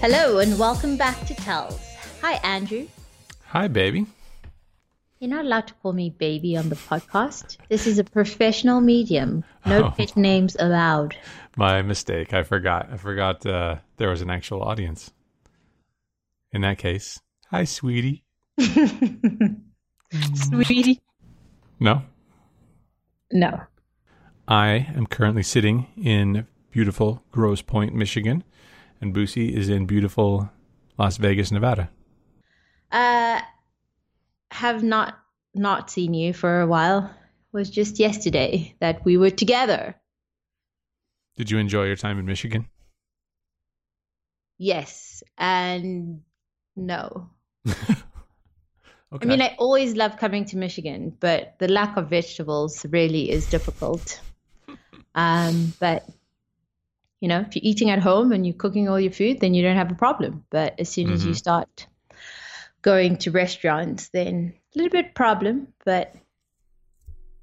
Hello and welcome back to Tells. Hi, Andrew. Hi, baby. You're not allowed to call me baby on the podcast. This is a professional medium. No Oh. pet names allowed. My mistake. I forgot. I forgot uh, there was an actual audience. In that case, hi, sweetie. Sweetie. No, No. I am currently sitting in beautiful Grosse Pointe, Michigan, and Boosie is in beautiful Las Vegas, Nevada. Uh, have not not seen you for a while. Was just yesterday that we were together. Did you enjoy your time in Michigan? Yes and no. Okay. I mean, I always love coming to Michigan, but the lack of vegetables really is difficult. Um, but you know, if you're eating at home and you're cooking all your food, then you don't have a problem. But as soon as you Mhm. start going to restaurants, then a little bit problem. But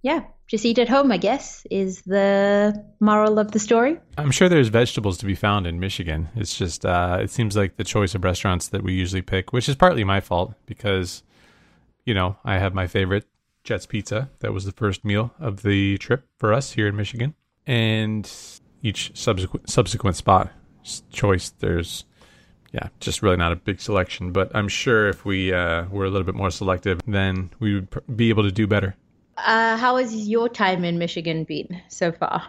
yeah, just eat at home, I guess, is the moral of the story. I'm sure there's vegetables to be found in Michigan. It's just uh, it seems like the choice of restaurants that we usually pick, which is partly my fault because you know I have my favorite Jets Pizza. That was the first meal of the trip for us here in Michigan, and each subsequent subsequent spot choice there's yeah just really not a big selection. But I'm sure if we uh, were a little bit more selective, then we would pr- be able to do better. Uh, how has your time in Michigan been so far?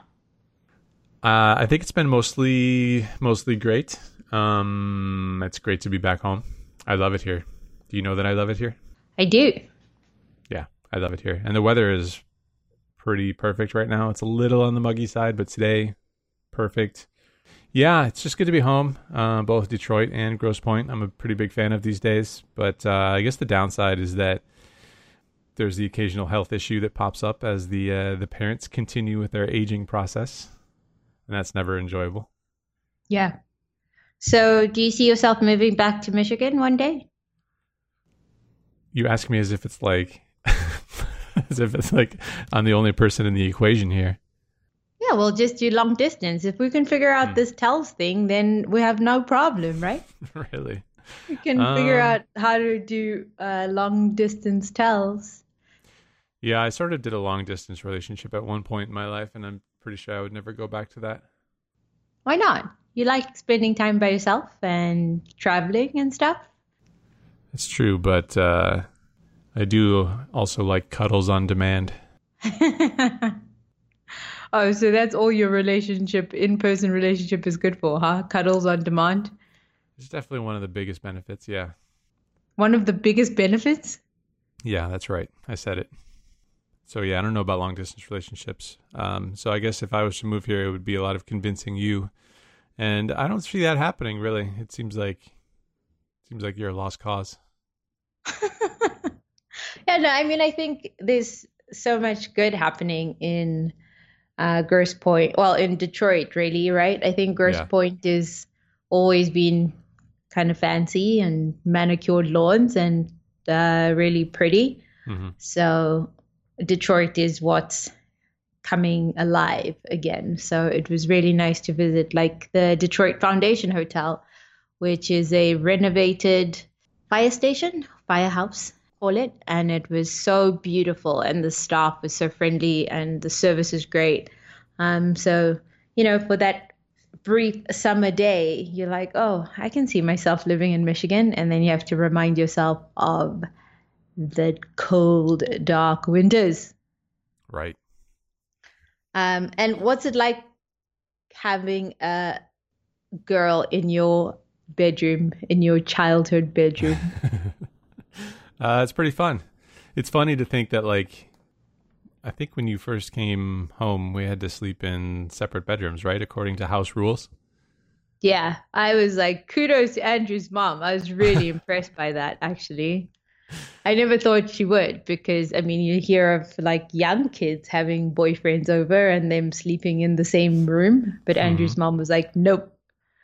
Uh, I think it's been mostly mostly great. Um, it's great to be back home. I love it here. Do you know that I love it here? I do. Yeah, I love it here, and the weather is pretty perfect right now. It's a little on the muggy side, but today, perfect. Yeah, it's just good to be home. Uh, both Detroit and Grosse Pointe. I'm a pretty big fan of these days, but uh, I guess the downside is that there's the occasional health issue that pops up as the uh, the parents continue with their aging process, and that's never enjoyable. Yeah. So, do you see yourself moving back to Michigan one day? You ask me as if it's like, as if it's like I'm the only person in the equation here. Yeah, we'll just do long distance. If we can figure out Hmm. this tells thing, then we have no problem, right? really? We can figure Um, out how to do uh, long distance tells. Yeah, I sort of did a long distance relationship at one point in my life, and I'm pretty sure I would never go back to that. Why not? You like spending time by yourself and traveling and stuff? It's true, but uh, I do also like cuddles on demand. oh, so that's all your relationship, in person relationship is good for, huh? Cuddles on demand. It's definitely one of the biggest benefits. Yeah. One of the biggest benefits? Yeah, that's right. I said it. So yeah, I don't know about long distance relationships. Um, so I guess if I was to move here, it would be a lot of convincing you, and I don't see that happening. Really, it seems like seems like you're a lost cause. Yeah, no, I mean, I think there's so much good happening in uh, Grosse Pointe. Well, in Detroit, really, right? I think Grosse Yeah. Pointe is always been kind of fancy and manicured lawns and uh, really pretty. hmm So Detroit is what's coming alive again. So it was really nice to visit, like the Detroit Foundation Hotel, which is a renovated fire station, firehouse, call it. And it was so beautiful, and the staff was so friendly, and the service is great. Um, so you know, for that brief summer day, you're like, oh, I can see myself living in Michigan, and then you have to remind yourself of the cold, dark winters. Right. Um, and what's it like having a girl in your bedroom, in your childhood bedroom? uh, it's pretty fun. It's funny to think that like I think when you first came home, we had to sleep in separate bedrooms, right? According to house rules. yeah, I was like, kudos to Andrew's mom. I was really impressed by that, actually. I never thought she would because, I mean, you hear of like young kids having boyfriends over and them sleeping in the same room. But Andrew's mom was like, nope.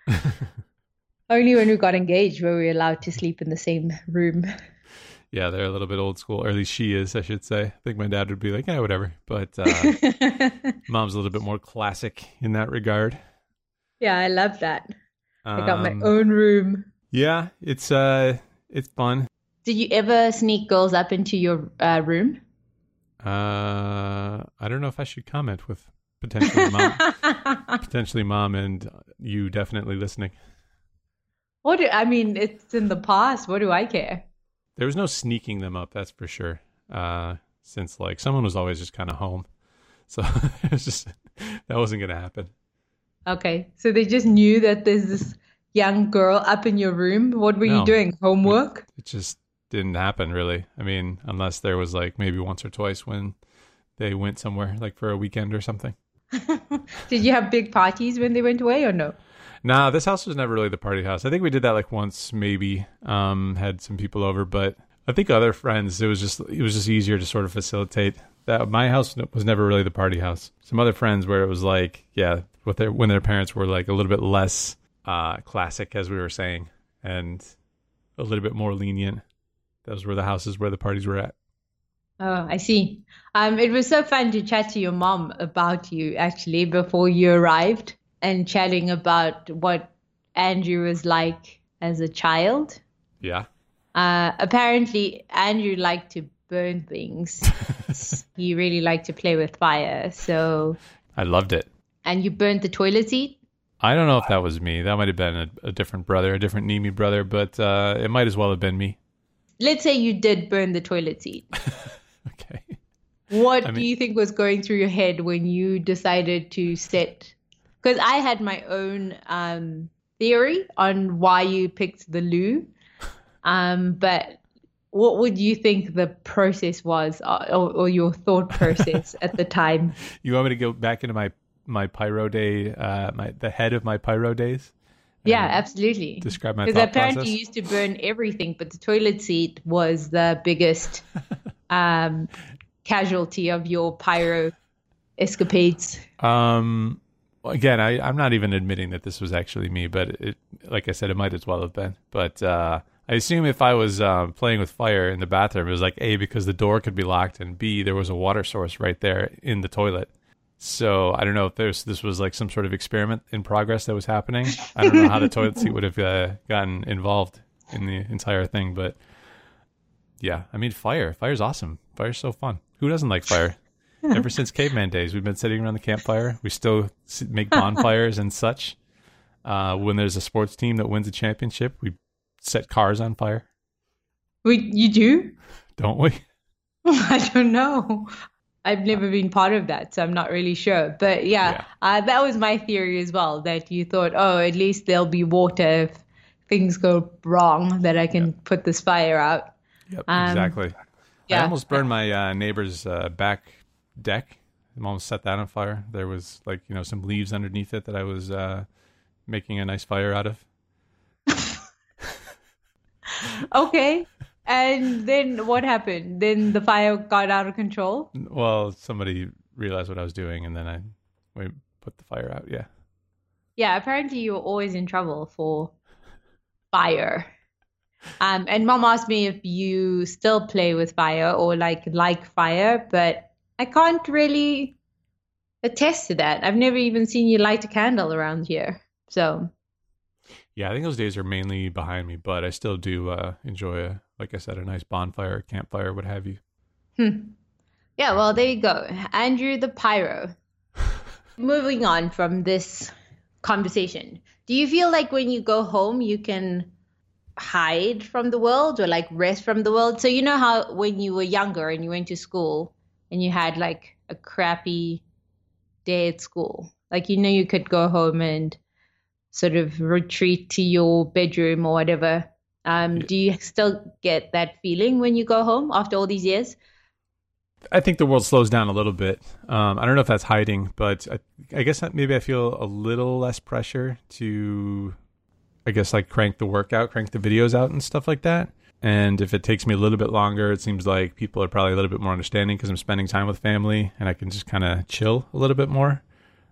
Only when we got engaged were we allowed to sleep in the same room. Yeah, they're a little bit old school, or at least she is, I should say. I think my dad would be like, yeah, whatever. But uh, mom's a little bit more classic in that regard. Yeah, I love that. Um, I got my own room. Yeah, it's uh, it's fun. Did you ever sneak girls up into your uh, room? Uh, I don't know if I should comment with potentially mom, potentially mom, and you definitely listening. What do I mean? It's in the past. What do I care? There was no sneaking them up, that's for sure. Uh, since like someone was always just kind of home, so it's just that wasn't gonna happen. Okay, so they just knew that there's this young girl up in your room. What were No. you doing? Homework? It just didn't happen really. I mean, unless there was like maybe once or twice when they went somewhere like for a weekend or something. Did you have big parties when they went away or no? Nah, this house was never really the party house. I think we did that like once, maybe. Um, had some people over, but I think other friends. It was just it was just easier to sort of facilitate that. My house was never really the party house. Some other friends where it was like, yeah, with their when their parents were like a little bit less uh, classic, as we were saying, and a little bit more lenient. Those were the houses where the parties were at. Oh, I see. Um, it was so fun to chat to your mom about you actually before you arrived and chatting about what Andrew was like as a child. Yeah. Uh, apparently, Andrew liked to burn things. he really liked to play with fire. So, I loved it. and you burned the toilet seat. I don't know if that was me. That might have been a, a different brother, a different Neeme brother, but uh, it might as well have been me. Let's say you did burn the toilet seat. Okay. What I do you think was going through your head when you decided to set? Because I had my own um, theory on why you picked the loo, um, but what would you think the process was, uh, or, or your thought process at the time? You want me to go back into my my pyro day, uh, my the head of my pyro days? Yeah, absolutely. Describe my Because apparently process. you used to burn everything, but the toilet seat was the biggest um, casualty of your pyro escapades. Um, again, I, I'm not even admitting that this was actually me, but it, like I said, it might as well have been. But uh, I assume if I was um, playing with fire in the bathroom, it was like A, because the door could be locked, and B, there was a water source right there in the toilet. So I don't know if there's this was like some sort of experiment in progress that was happening. I don't know how the toilet seat would have uh, gotten involved in the entire thing, but yeah, I mean, fire. Fire's awesome. Fire's so fun. Who doesn't like fire? Ever since caveman days, we've been sitting around the campfire. We still make bonfires and such. Uh, when there's a sports team that wins a championship, we set cars on fire, We, you do? don't we? I don't know. I've never been part of that, so I'm not really sure. But yeah, Yeah. Uh, that was my theory as well. That you thought, oh, at least there'll be water if things go wrong, that I can put this fire out. Yep, Um, exactly. I almost burned my uh, neighbor's uh, back deck. I almost set that on fire. There was like you know some leaves underneath it that I was uh, making a nice fire out of. Okay. And then what happened? Then the fire got out of control. Well, somebody realized what I was doing, and then I we put the fire out. Yeah. Yeah, apparently you were always in trouble for fire. Um, and mom asked me if you still play with fire or like like fire, but I can't really attest to that. I've never even seen you light a candle around here. So Yeah, I think those days are mainly behind me, but I still do uh, enjoy a, like I said, a nice bonfire, campfire, what have you. Hmm. yeah, well there you go. Andrew the Pyro. Moving on from this conversation. Do you feel like when you go home you can hide from the world or like rest from the world? So you know how when you were younger and you went to school and you had like a crappy day at school, like you know you could go home and sort of retreat to your bedroom or whatever. Um. Do you still get that feeling when you go home after all these years? I think the world slows down a little bit. Um, I don't know if that's hiding, but I, I guess maybe I feel a little less pressure to, I guess, like crank the workout, crank the videos out and stuff like that. And if it takes me a little bit longer, it seems like people are probably a little bit more understanding because I'm spending time with family and I can just kind of chill a little bit more,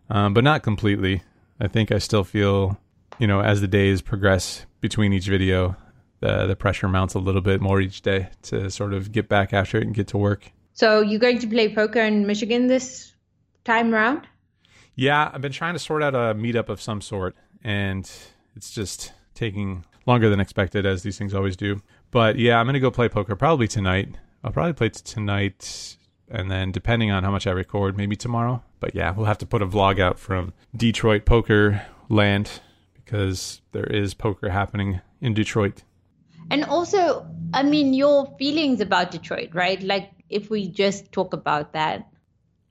um, but not completely. I think I still feel, you know, as the days progress between each video, the the pressure mounts a little bit more each day to sort of get back after it and get to work. So you're going to play poker in Michigan this time around? Yeah, I've been trying to sort out a meetup of some sort, and it's just taking longer than expected, as these things always do. But yeah, I'm gonna go play poker probably tonight. I'll probably play tonight, and then depending on how much I record, maybe tomorrow. But yeah, we'll have to put a vlog out from Detroit Poker Land because there is poker happening in Detroit. And also, I mean, your feelings about Detroit, right? Like, if we just talk about that,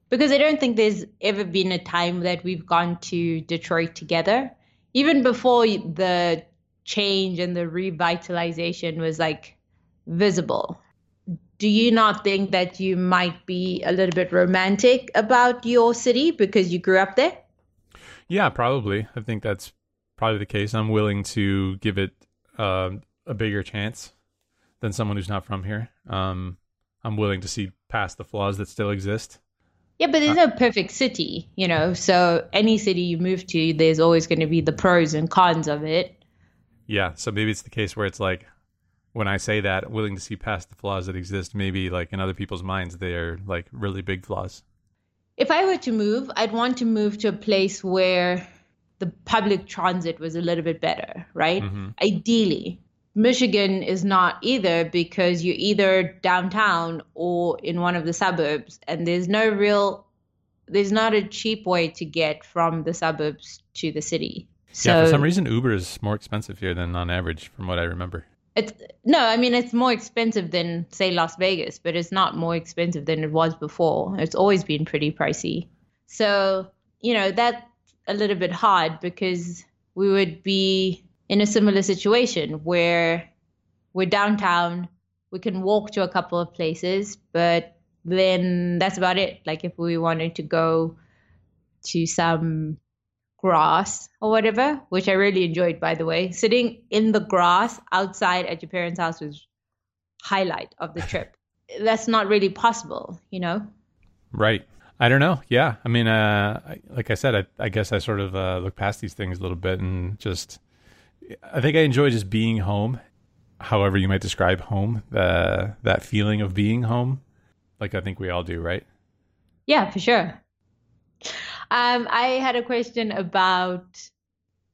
because I don't think there's ever been a time that we've gone to Detroit together. Even before the change and the revitalization was like visible. Do you not think that you might be a little bit romantic about your city because you grew up there? Yeah, probably. I think that's probably the case. I'm willing to give it uh, a bigger chance than someone who's not from here. Um, I'm willing to see past the flaws that still exist. Yeah, but there's uh, no perfect city, you know. So any city you move to, there's always going to be the pros and cons of it. Yeah, so maybe it's the case where it's like when I say that, willing to see past the flaws that exist, maybe like in other people's minds, they are like really big flaws. If I were to move, I'd want to move to a place where the public transit was a little bit better, right? Mm-hmm. Ideally. Michigan is not either because you're either downtown or in one of the suburbs, and there's no real, there's not a cheap way to get from the suburbs to the city. So, yeah, for some reason, Uber is more expensive here than on average, from what I remember. It's no, I mean it's more expensive than say Las Vegas, but it's not more expensive than it was before. It's always been pretty pricey. So you know that's a little bit hard because we would be in a similar situation where we're downtown, we can walk to a couple of places, but then that's about it. Like if we wanted to go to some grass or whatever, which I really enjoyed by the way, sitting in the grass outside at your parents' house was highlight of the trip. that's not really possible, you know? Right. I don't know. Yeah. I mean, uh, like I said, I, I guess I sort of uh, look past these things a little bit and just I think I enjoy just being home, however you might describe home, uh, that feeling of being home. Like I think we all do, right? Yeah, for sure. Um, I had a question about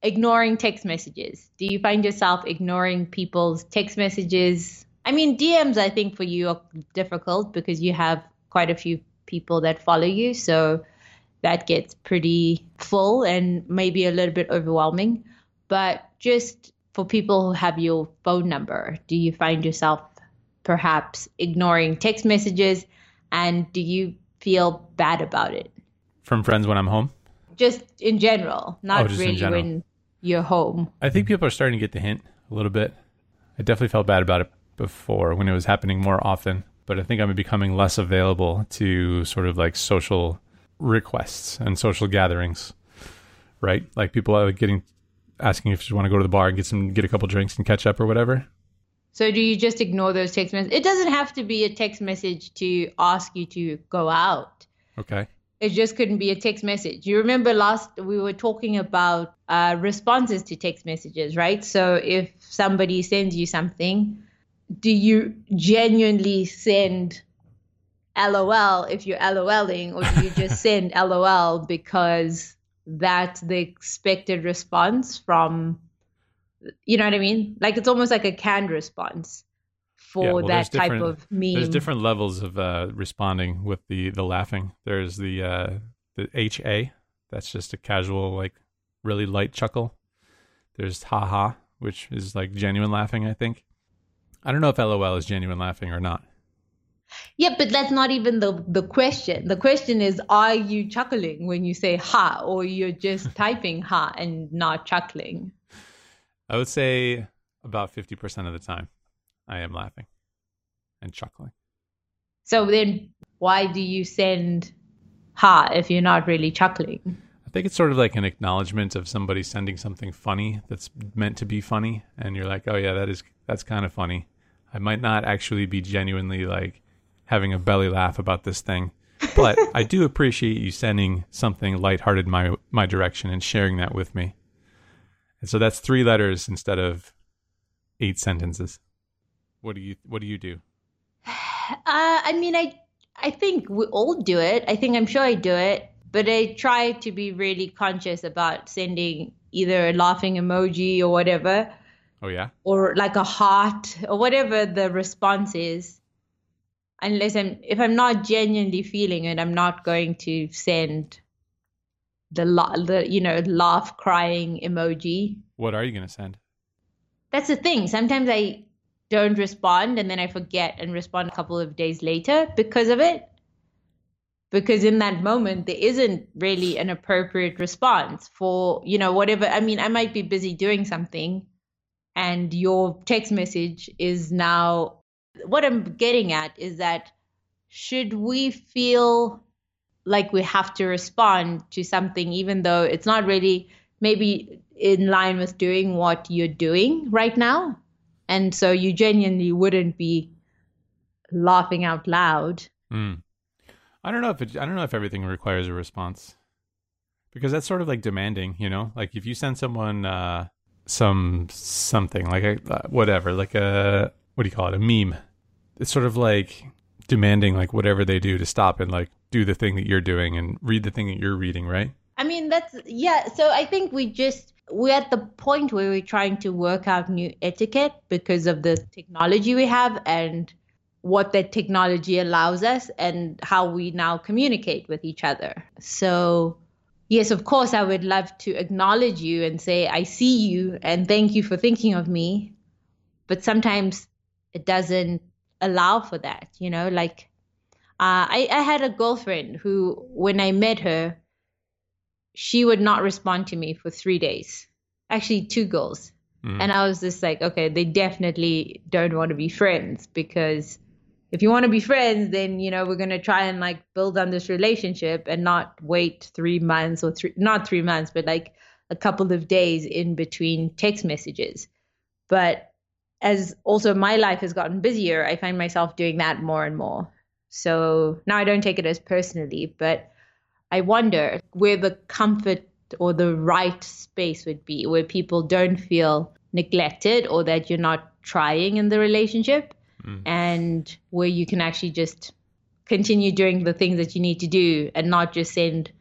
ignoring text messages. Do you find yourself ignoring people's text messages? I mean, DMs, I think for you are difficult because you have quite a few people that follow you. So that gets pretty full and maybe a little bit overwhelming. But just for people who have your phone number, do you find yourself perhaps ignoring text messages? And do you feel bad about it? From friends when I'm home? Just in general, not oh, really general. when you're home. I think people are starting to get the hint a little bit. I definitely felt bad about it before when it was happening more often, but I think I'm becoming less available to sort of like social requests and social gatherings, right? Like people are getting asking if you want to go to the bar and get some get a couple drinks and catch up or whatever. So do you just ignore those text messages? It doesn't have to be a text message to ask you to go out. Okay. It just couldn't be a text message. You remember last we were talking about uh, responses to text messages, right? So if somebody sends you something, do you genuinely send LOL if you're LOLing, or do you just send LOL because that's the expected response from you know what I mean? Like it's almost like a canned response for yeah, well, that type of meme. There's different levels of uh, responding with the the laughing. There's the uh, the HA, that's just a casual like really light chuckle. There's haha, which is like genuine laughing. I think. I don't know if LOL is genuine laughing or not. Yeah, but that's not even the the question. The question is, are you chuckling when you say ha, or you're just typing ha and not chuckling? I would say about fifty percent of the time, I am laughing and chuckling. So then, why do you send ha if you're not really chuckling? I think it's sort of like an acknowledgement of somebody sending something funny that's meant to be funny, and you're like, oh yeah, that is that's kind of funny. I might not actually be genuinely like having a belly laugh about this thing. But I do appreciate you sending something lighthearted my my direction and sharing that with me. And so that's three letters instead of eight sentences. What do you What do you do? Uh, I mean, I I think we all do it. I think I'm sure I do it, but I try to be really conscious about sending either a laughing emoji or whatever. Oh yeah. Or like a heart or whatever the response is. Unless I'm if I'm not genuinely feeling it, I'm not going to send the la- the you know laugh crying emoji. What are you going to send? That's the thing. Sometimes I don't respond and then I forget and respond a couple of days later because of it. Because in that moment, there isn't really an appropriate response for, you know, whatever. I mean, I might be busy doing something and your text message is now what I'm getting at is that should we feel like we have to respond to something, even though it's not really maybe in line with doing what you're doing right now? And so you genuinely wouldn't be laughing out loud. Mm. I don't know if it, I don't know if everything requires a response because that's sort of like demanding, you know. Like if you send someone uh, some something like a uh, whatever, like a what do you call it, a meme. It's sort of like demanding like whatever they do to stop and like do the thing that you're doing and read the thing that you're reading, right? I mean, that's yeah. So I think we just we're at the point where we're trying to work out new etiquette because of the technology we have and what that technology allows us and how we now communicate with each other. So, yes, of course, I would love to acknowledge you and say, I see you and thank you for thinking of me. But sometimes it doesn't allow for that, you know, like uh, I, I had a girlfriend who, when I met her, she would not respond to me for three days. Actually, two girls. Mm. And I was just like, okay, they definitely don't want to be friends because if you want to be friends, then, you know, we're going to try and like build on this relationship and not wait three months or three, not three months, but like a couple of days in between text messages. But as also my life has gotten busier, I find myself doing that more and more. So now I don't take it as personally, but I wonder where the comfort or the right space would be where people don't feel neglected or that you're not trying in the relationship mm. and where you can actually just continue doing the things that you need to do and not just send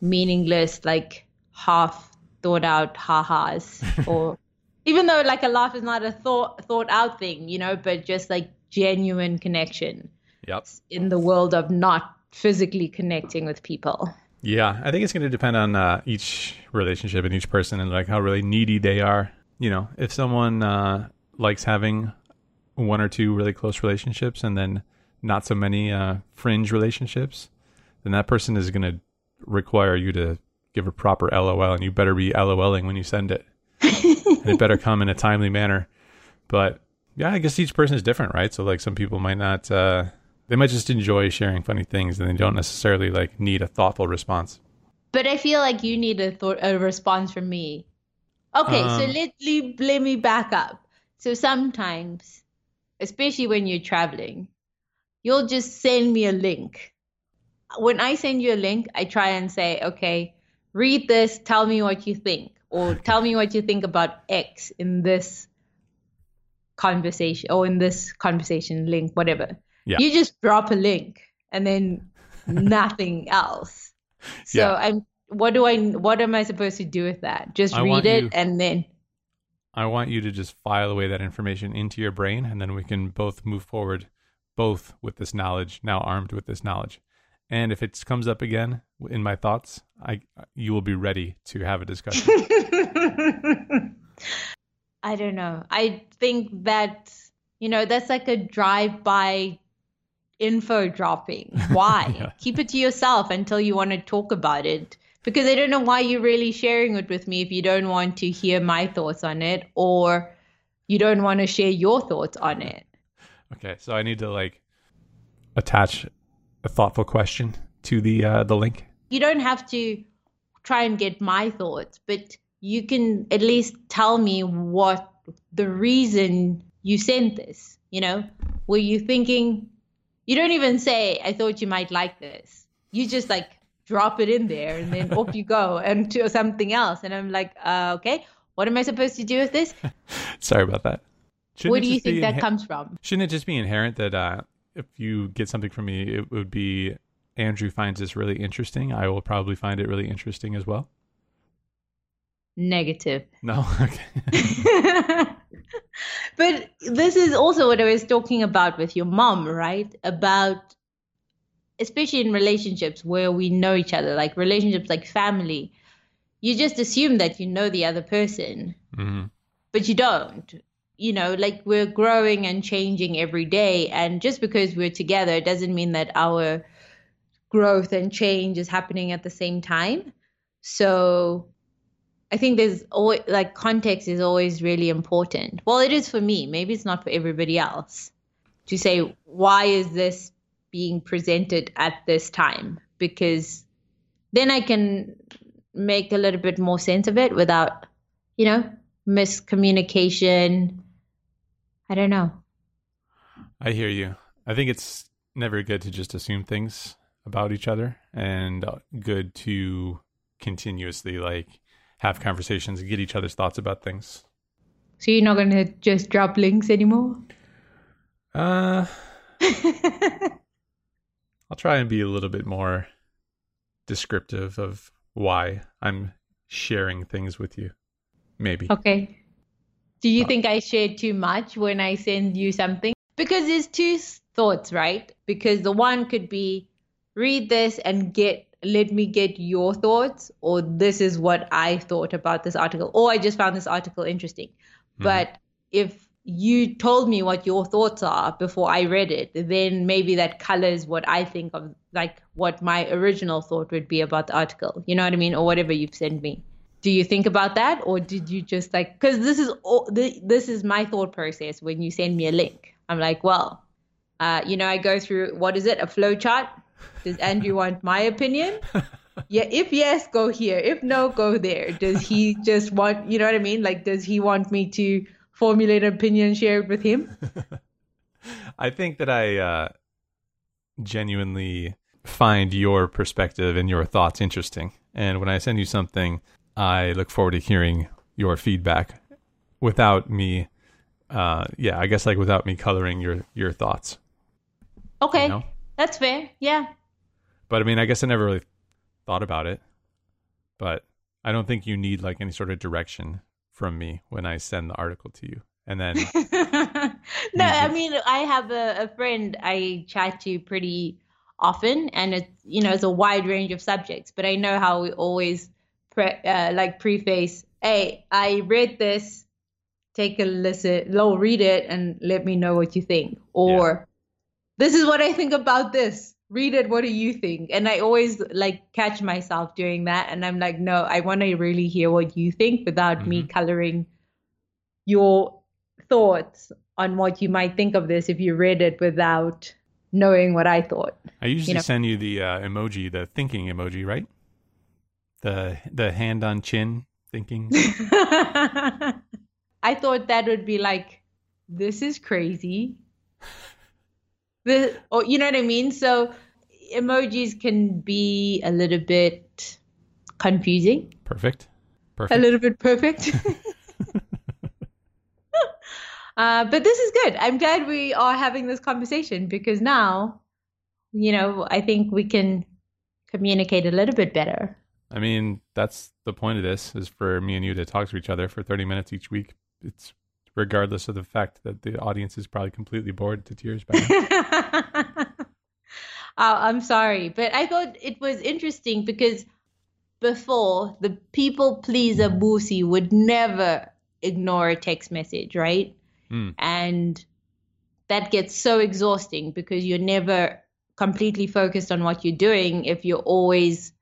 meaningless like half thought out ha-has or even though like a laugh is not a thought thought out thing you know but just like genuine connection yep in the world of not physically connecting with people. Yeah, I think it's going to depend on uh, each relationship and each person and like how really needy they are. You know, if someone uh, likes having one or two really close relationships and then not so many uh, fringe relationships, then that person is going to require you to give a proper LOL, and you better be LOLing when you send it. and it better come in a timely manner. But yeah, I guess each person is different, right? So like some people might not uh, they might just enjoy sharing funny things and they don't necessarily like need a thoughtful response. But I feel like you need a, a response from me. Okay, um, so let, let, let me back up. So sometimes, especially when you're traveling, you'll just send me a link. When I send you a link, I try and say, okay, read this, tell me what you think, or tell me what you think about X in this conversation or in this conversation link, whatever. Yeah. You just drop a link and then nothing else. So yeah. I'm what do I what am I supposed to do with that? Just I read it you, and then I want you to just file away that information into your brain and then we can both move forward both with this knowledge, now armed with this knowledge. And if it comes up again in my thoughts, I you will be ready to have a discussion. I don't know. I think that you know that's like a drive-by info dropping. Why? yeah. Keep it to yourself until you want to talk about it. Because I don't know why you're really sharing it with me if you don't want to hear my thoughts on it or you don't want to share your thoughts on it. Okay, so I need to like attach a thoughtful question to the uh, the link. You don't have to try and get my thoughts, but you can at least tell me what the reason you sent this. You know, were you thinking you don't even say, I thought you might like this. You just like drop it in there and then off you go and to something else. And I'm like, uh, okay, what am I supposed to do with this? Sorry about that. Shouldn't Where do you think that comes from? Shouldn't it just be inherent that uh, if you get something from me, it would be Andrew finds this really interesting. I will probably find it really interesting as well. Negative. No, okay. but this is also what I was talking about with your mom, right? About especially in relationships where we know each other, like relationships like family, you just assume that you know the other person, hmm but you don't. You know, like we're growing and changing every day. And just because we're together doesn't mean that our growth and change is happening at the same time. So I think there's always like context is always really important. Well, it is for me. Maybe it's not for everybody else to say, why is this being presented at this time? Because then I can make a little bit more sense of it without, you know, miscommunication. I don't know. I hear you. I think it's never good to just assume things about each other and uh, good to continuously like have conversations and get each other's thoughts about things. So you're not going to just drop links anymore? Uh, I'll try and be a little bit more descriptive of why I'm sharing things with you. Maybe. Okay. Do you think I share too much when I send you something? Because there's two thoughts, right? Because the one could be read this and get let me get your thoughts or this is what I thought about this article or I just found this article interesting. But if you told me what your thoughts are before I read it, then maybe that colors what I think of like what my original thought would be about the article. You know what I mean? Or whatever you've sent me do you think about that or did you just like because this is all the, this is my thought process when you send me a link i'm like well uh, you know i go through what is it a flow chart does andrew want my opinion yeah if yes go here if no go there does he just want you know what i mean like does he want me to formulate an opinion share it with him I think that I uh, genuinely find your perspective and your thoughts interesting. And when I send you something, I look forward to hearing your feedback without me, uh, yeah, I guess like without me coloring your, your thoughts. okay You know? That's fair yeah But I mean, I guess I never really thought about it. But I don't think you need like any sort of direction from me when I send the article to you. And then, no, I mean I have a, a friend I chat to pretty often, and it's you know it's a wide range of subjects. But I know how we always pre- uh, like preface, "Hey, I read this. Take a listen. No, read it and let me know what you think." Or, "This is what I think about this. Read it. What do you think?" And I always like catch myself doing that, and I'm like, "No, I want to really hear what you think without me coloring." your thoughts on what you might think of this if you read it without knowing what I thought. I usually know. send you the uh, emoji, the thinking emoji, right? The the hand on chin thinking. I thought that would be like, this is crazy. The, or you know what I mean? So emojis can be a little bit confusing, Perfect. Perfect. A little bit perfect. uh, but this is good. I'm glad we are having this conversation because now, you know, I think we can communicate a little bit better. I mean, that's the point of this is for me and you to talk to each other for 30 minutes each week. It's regardless of the fact that the audience is probably completely bored to tears by now. Oh, I'm sorry, but I thought it was interesting because before the people pleaser Boosie would never ignore a text message, right? Hmm. And that gets so exhausting because you're never completely focused on what you're doing if you're always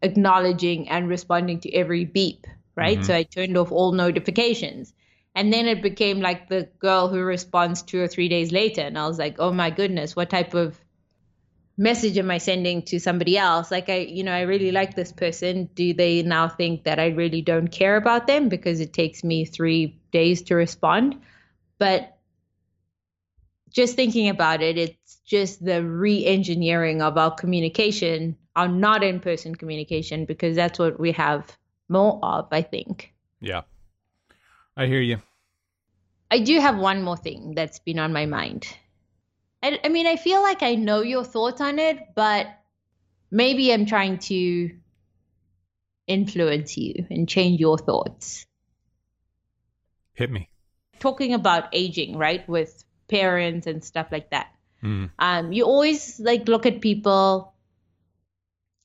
acknowledging and responding to every beep, right? So I turned off all notifications. And then it became like the girl who responds two or three days later. And I was like, oh my goodness, what type of message am I sending to somebody else? Like, I, you know, I really like this person. Do they now think that I really don't care about them because it takes me three days to respond? But just thinking about it, it's just the re engineering of our communication, our not in person communication, because that's what we have more of, I think. yeah. I hear you. I do have one more thing that's been on my mind. I, I mean, I feel like I know your thoughts on it, but maybe I'm trying to influence you and change your thoughts. Hit me. Talking about aging, right, with parents and stuff like that. Mm. Um, you always like look at people,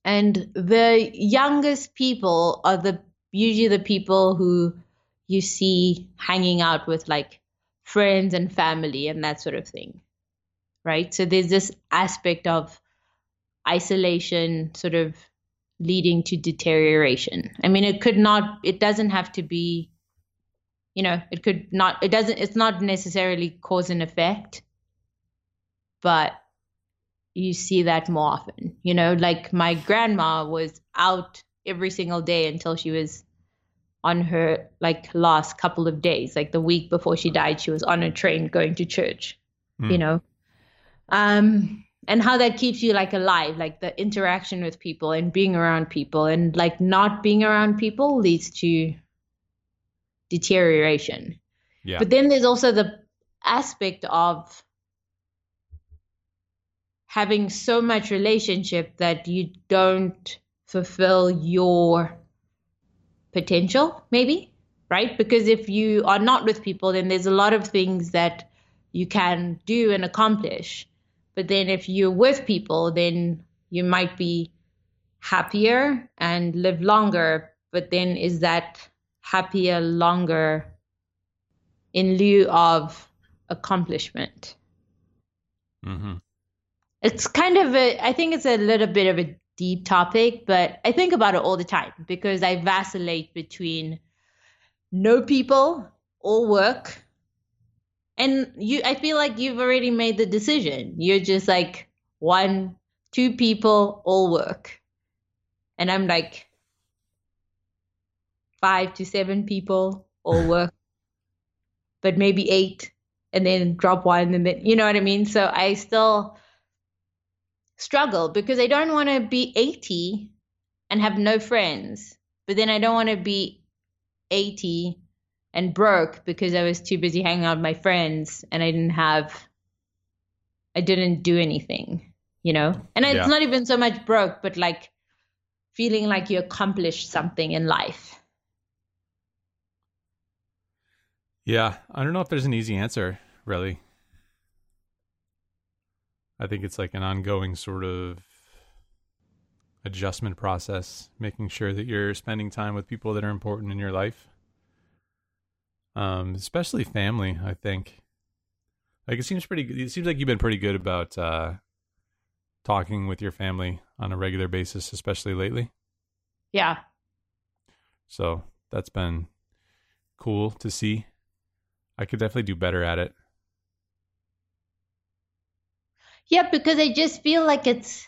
and the youngest people are the usually the people who you see hanging out with like friends and family and that sort of thing, right? So there's this aspect of isolation, sort of leading to deterioration. I mean, it could not, it doesn't have to be, you know, it could not, it doesn't, it's not necessarily cause and effect, but you see that more often. You know, like my grandma was out every single day until she was on her like last couple of days. Like the week before she died she was on a train going to church mm. you know? Um and how that keeps you like alive like the interaction with people and being around people and like not being around people leads to deterioration. Yeah. But then there's also the aspect of having so much relationship that you don't fulfill your potential maybe right because if you are not with people then there's a lot of things that you can do and accomplish but then if you're with people, then you might be happier and live longer. But then is that happier longer in lieu of accomplishment? Mm-hmm. It's kind of a, I think it's a little bit of a deep topic, but I think about it all the time because I vacillate between no people or work and you i feel like you've already made the decision. You're just like one two people all work. And i'm like five to seven people all work but maybe eight and then drop one and then you know what i mean? So i still struggle because i don't want to be 80 and have no friends but then i don't want to be 80 and broke because I was too busy hanging out with my friends and I didn't have, I didn't do anything, you know? And yeah. it's not even so much broke, but like feeling like you accomplished something in life. Yeah. I don't know if there's an easy answer, really. I think it's like an ongoing sort of adjustment process, making sure that you're spending time with people that are important in your life um, especially family. I think like it seems pretty. Good. It seems like you've been pretty good about uh, talking with your family on a regular basis, especially lately. Yeah. So that's been cool to see. I could definitely do better at it. Yeah, because I just feel like it's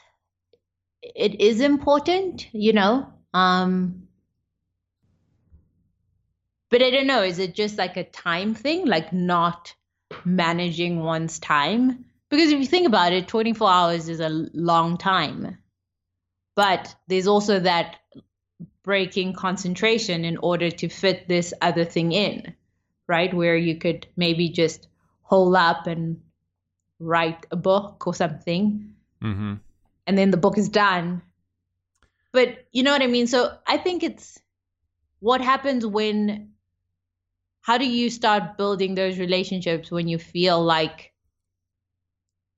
it is important, you know. Um but I don't know, is it just like a time thing, like not managing one's time? Because if you think about it, 24 hours is a long time. But there's also that breaking concentration in order to fit this other thing in, right? Where you could maybe just hole up and write a book or something. Mm-hmm. And then the book is done. But you know what I mean? So I think it's what happens when how do you start building those relationships when you feel like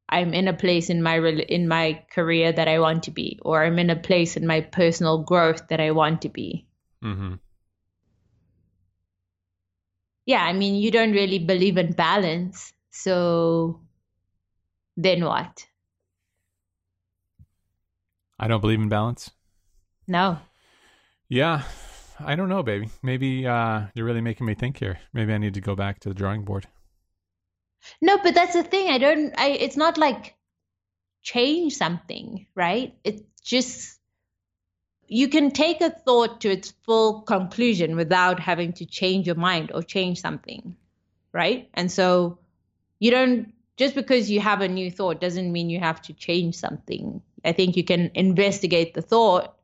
I'm in a place in my in my career that I want to be, or I'm in a place in my personal growth that I want to be. Mm-hmm. Yeah, I mean, you don't really believe in balance, so then what? I don't believe in balance. No. Yeah, I don't know, baby. Maybe uh, you're really making me think here. Maybe I need to go back to the drawing board. No, but that's the thing. I don't. I. It's not like change something, right? It's just you can take a thought to its full conclusion without having to change your mind or change something, right? And so you don't just because you have a new thought doesn't mean you have to change something. I think you can investigate the thought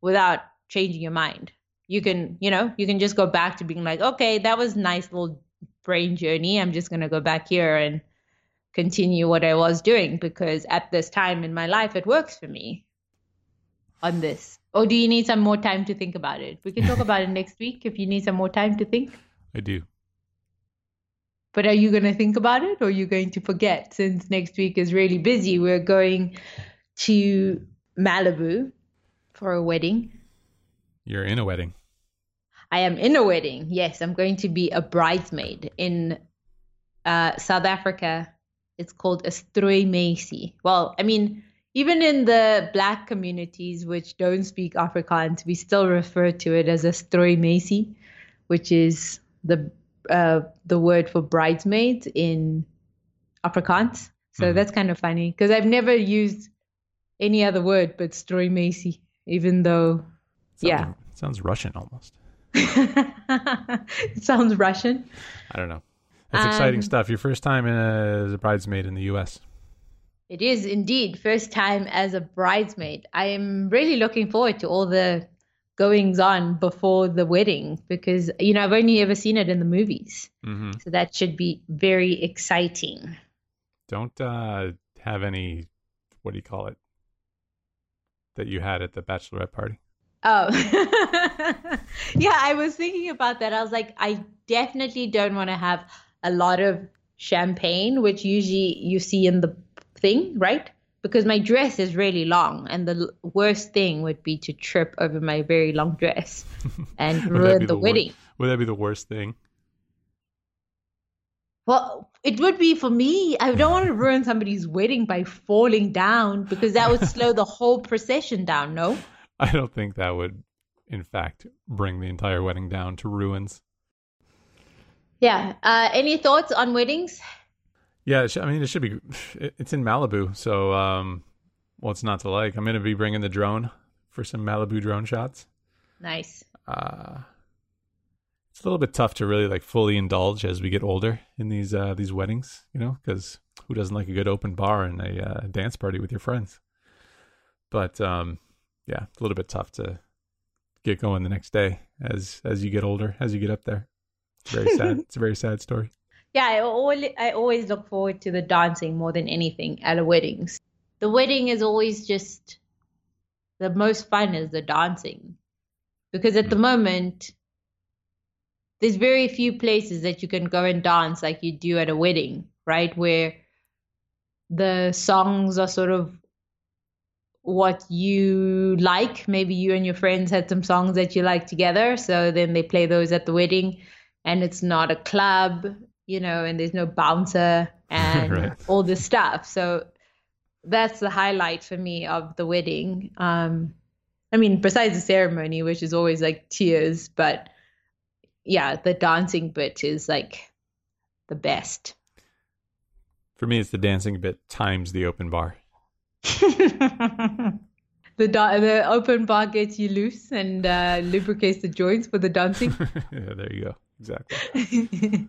without changing your mind you can you know you can just go back to being like okay that was nice little brain journey. I'm just going to go back here and continue what I was doing because at this time in my life, it works for me on this. Or do you need some more time to think about it? We can talk about it next week if you need some more time to think. I do. But are you going to think about it or are you going to forget since next week is really busy? We're going to Malibu for a wedding. You're in a wedding. I am in a wedding. Yes, I'm going to be a bridesmaid in uh, South Africa. It's called a strooimeisie. Well, I mean, even in the black communities which don't speak Afrikaans, we still refer to it as a strooimeisie, which is the uh, the word for bridesmaids in Afrikaans. So mm-hmm. that's kind of funny because I've never used any other word but strooimeisie, even though, sounds, yeah, sounds Russian almost. it sounds Russian. I don't know. That's um, exciting stuff. Your first time as a bridesmaid in the U.S. It is indeed first time as a bridesmaid. I am really looking forward to all the goings on before the wedding because you know I've only ever seen it in the movies, mm-hmm. so that should be very exciting. Don't uh, have any. What do you call it? That you had at the bachelorette party. Oh, yeah. I was thinking about that. I was like, I definitely don't want to have a lot of champagne, which usually you see in the thing, right? Because my dress is really long, and the worst thing would be to trip over my very long dress and ruin the, the wedding. would that be the worst thing? Well, it would be for me. I don't want to ruin somebody's wedding by falling down because that would slow the whole procession down, no? I don't think that would, in fact, bring the entire wedding down to ruins. Yeah. Uh, any thoughts on weddings? Yeah, I mean, it should be. It's in Malibu, so um, what's not to like? I'm going to be bringing the drone for some Malibu drone shots. Nice. Uh, it's a little bit tough to really like fully indulge as we get older in these uh, these weddings, you know, because who doesn't like a good open bar and a uh, dance party with your friends? But um, yeah, a little bit tough to get going the next day as as you get older, as you get up there. It's very sad. it's a very sad story. Yeah, I always, I always look forward to the dancing more than anything at a weddings. The wedding is always just the most fun is the dancing. Because at mm. the moment there's very few places that you can go and dance like you do at a wedding, right? Where the songs are sort of what you like. Maybe you and your friends had some songs that you like together. So then they play those at the wedding and it's not a club, you know, and there's no bouncer and right. all this stuff. So that's the highlight for me of the wedding. Um, I mean, besides the ceremony, which is always like tears, but yeah, the dancing bit is like the best. For me, it's the dancing bit times the open bar. the the open bar gets you loose and uh, lubricates the joints for the dancing. yeah, there you go. Exactly.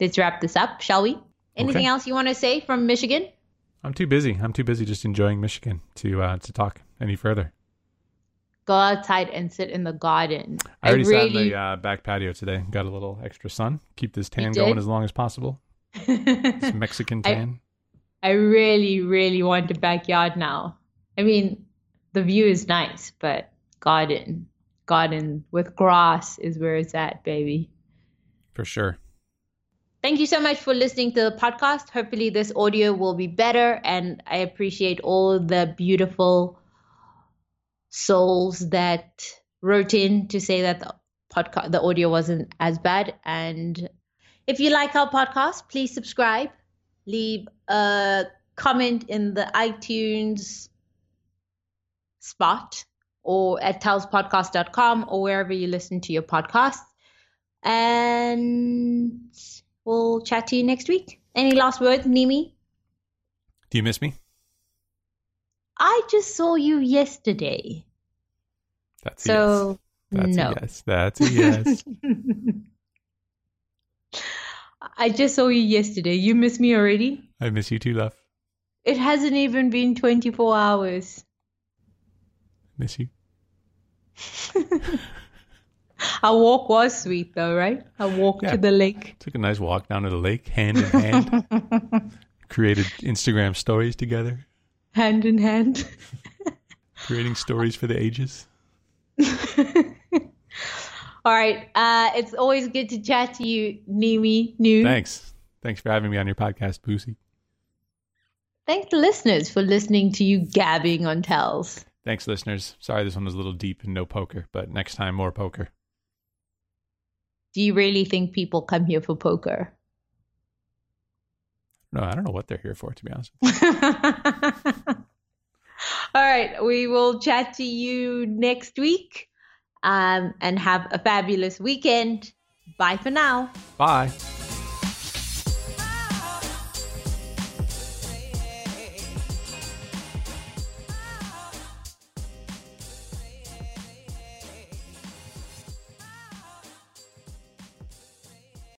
Let's wrap this up, shall we? Anything okay. else you want to say from Michigan? I'm too busy. I'm too busy just enjoying Michigan to uh, to talk any further. Go outside and sit in the garden. I already I really... sat in the uh, back patio today. Got a little extra sun. Keep this tan going as long as possible. this Mexican tan. I really, really want a backyard now. I mean, the view is nice, but garden, garden with grass is where it's at, baby. For sure. Thank you so much for listening to the podcast. Hopefully, this audio will be better, and I appreciate all the beautiful souls that wrote in to say that the podcast, the audio wasn't as bad. And if you like our podcast, please subscribe leave a comment in the iTunes spot or at talspodcast.com or wherever you listen to your podcasts. And we'll chat to you next week. Any last words, Neeme? Do you miss me? I just saw you yesterday. That's so yes. That's no. a yes. That's a yes. I just saw you yesterday. You miss me already? I miss you too, love. It hasn't even been 24 hours. Miss you. Our walk was sweet, though, right? Our walk Yeah. to the lake. Took a nice walk down to the lake, hand in hand. Created Instagram stories together, hand in hand. creating stories for the ages. All right. Uh, it's always good to chat to you, Neeme New. Thanks. Thanks for having me on your podcast, Boosie. Thanks to listeners for listening to you gabbing on tells. Thanks, listeners. Sorry this one was a little deep and no poker, but next time, more poker. Do you really think people come here for poker? No, I don't know what they're here for, to be honest. All right. We will chat to you next week um, and have a fabulous weekend. Bye for now. Bye.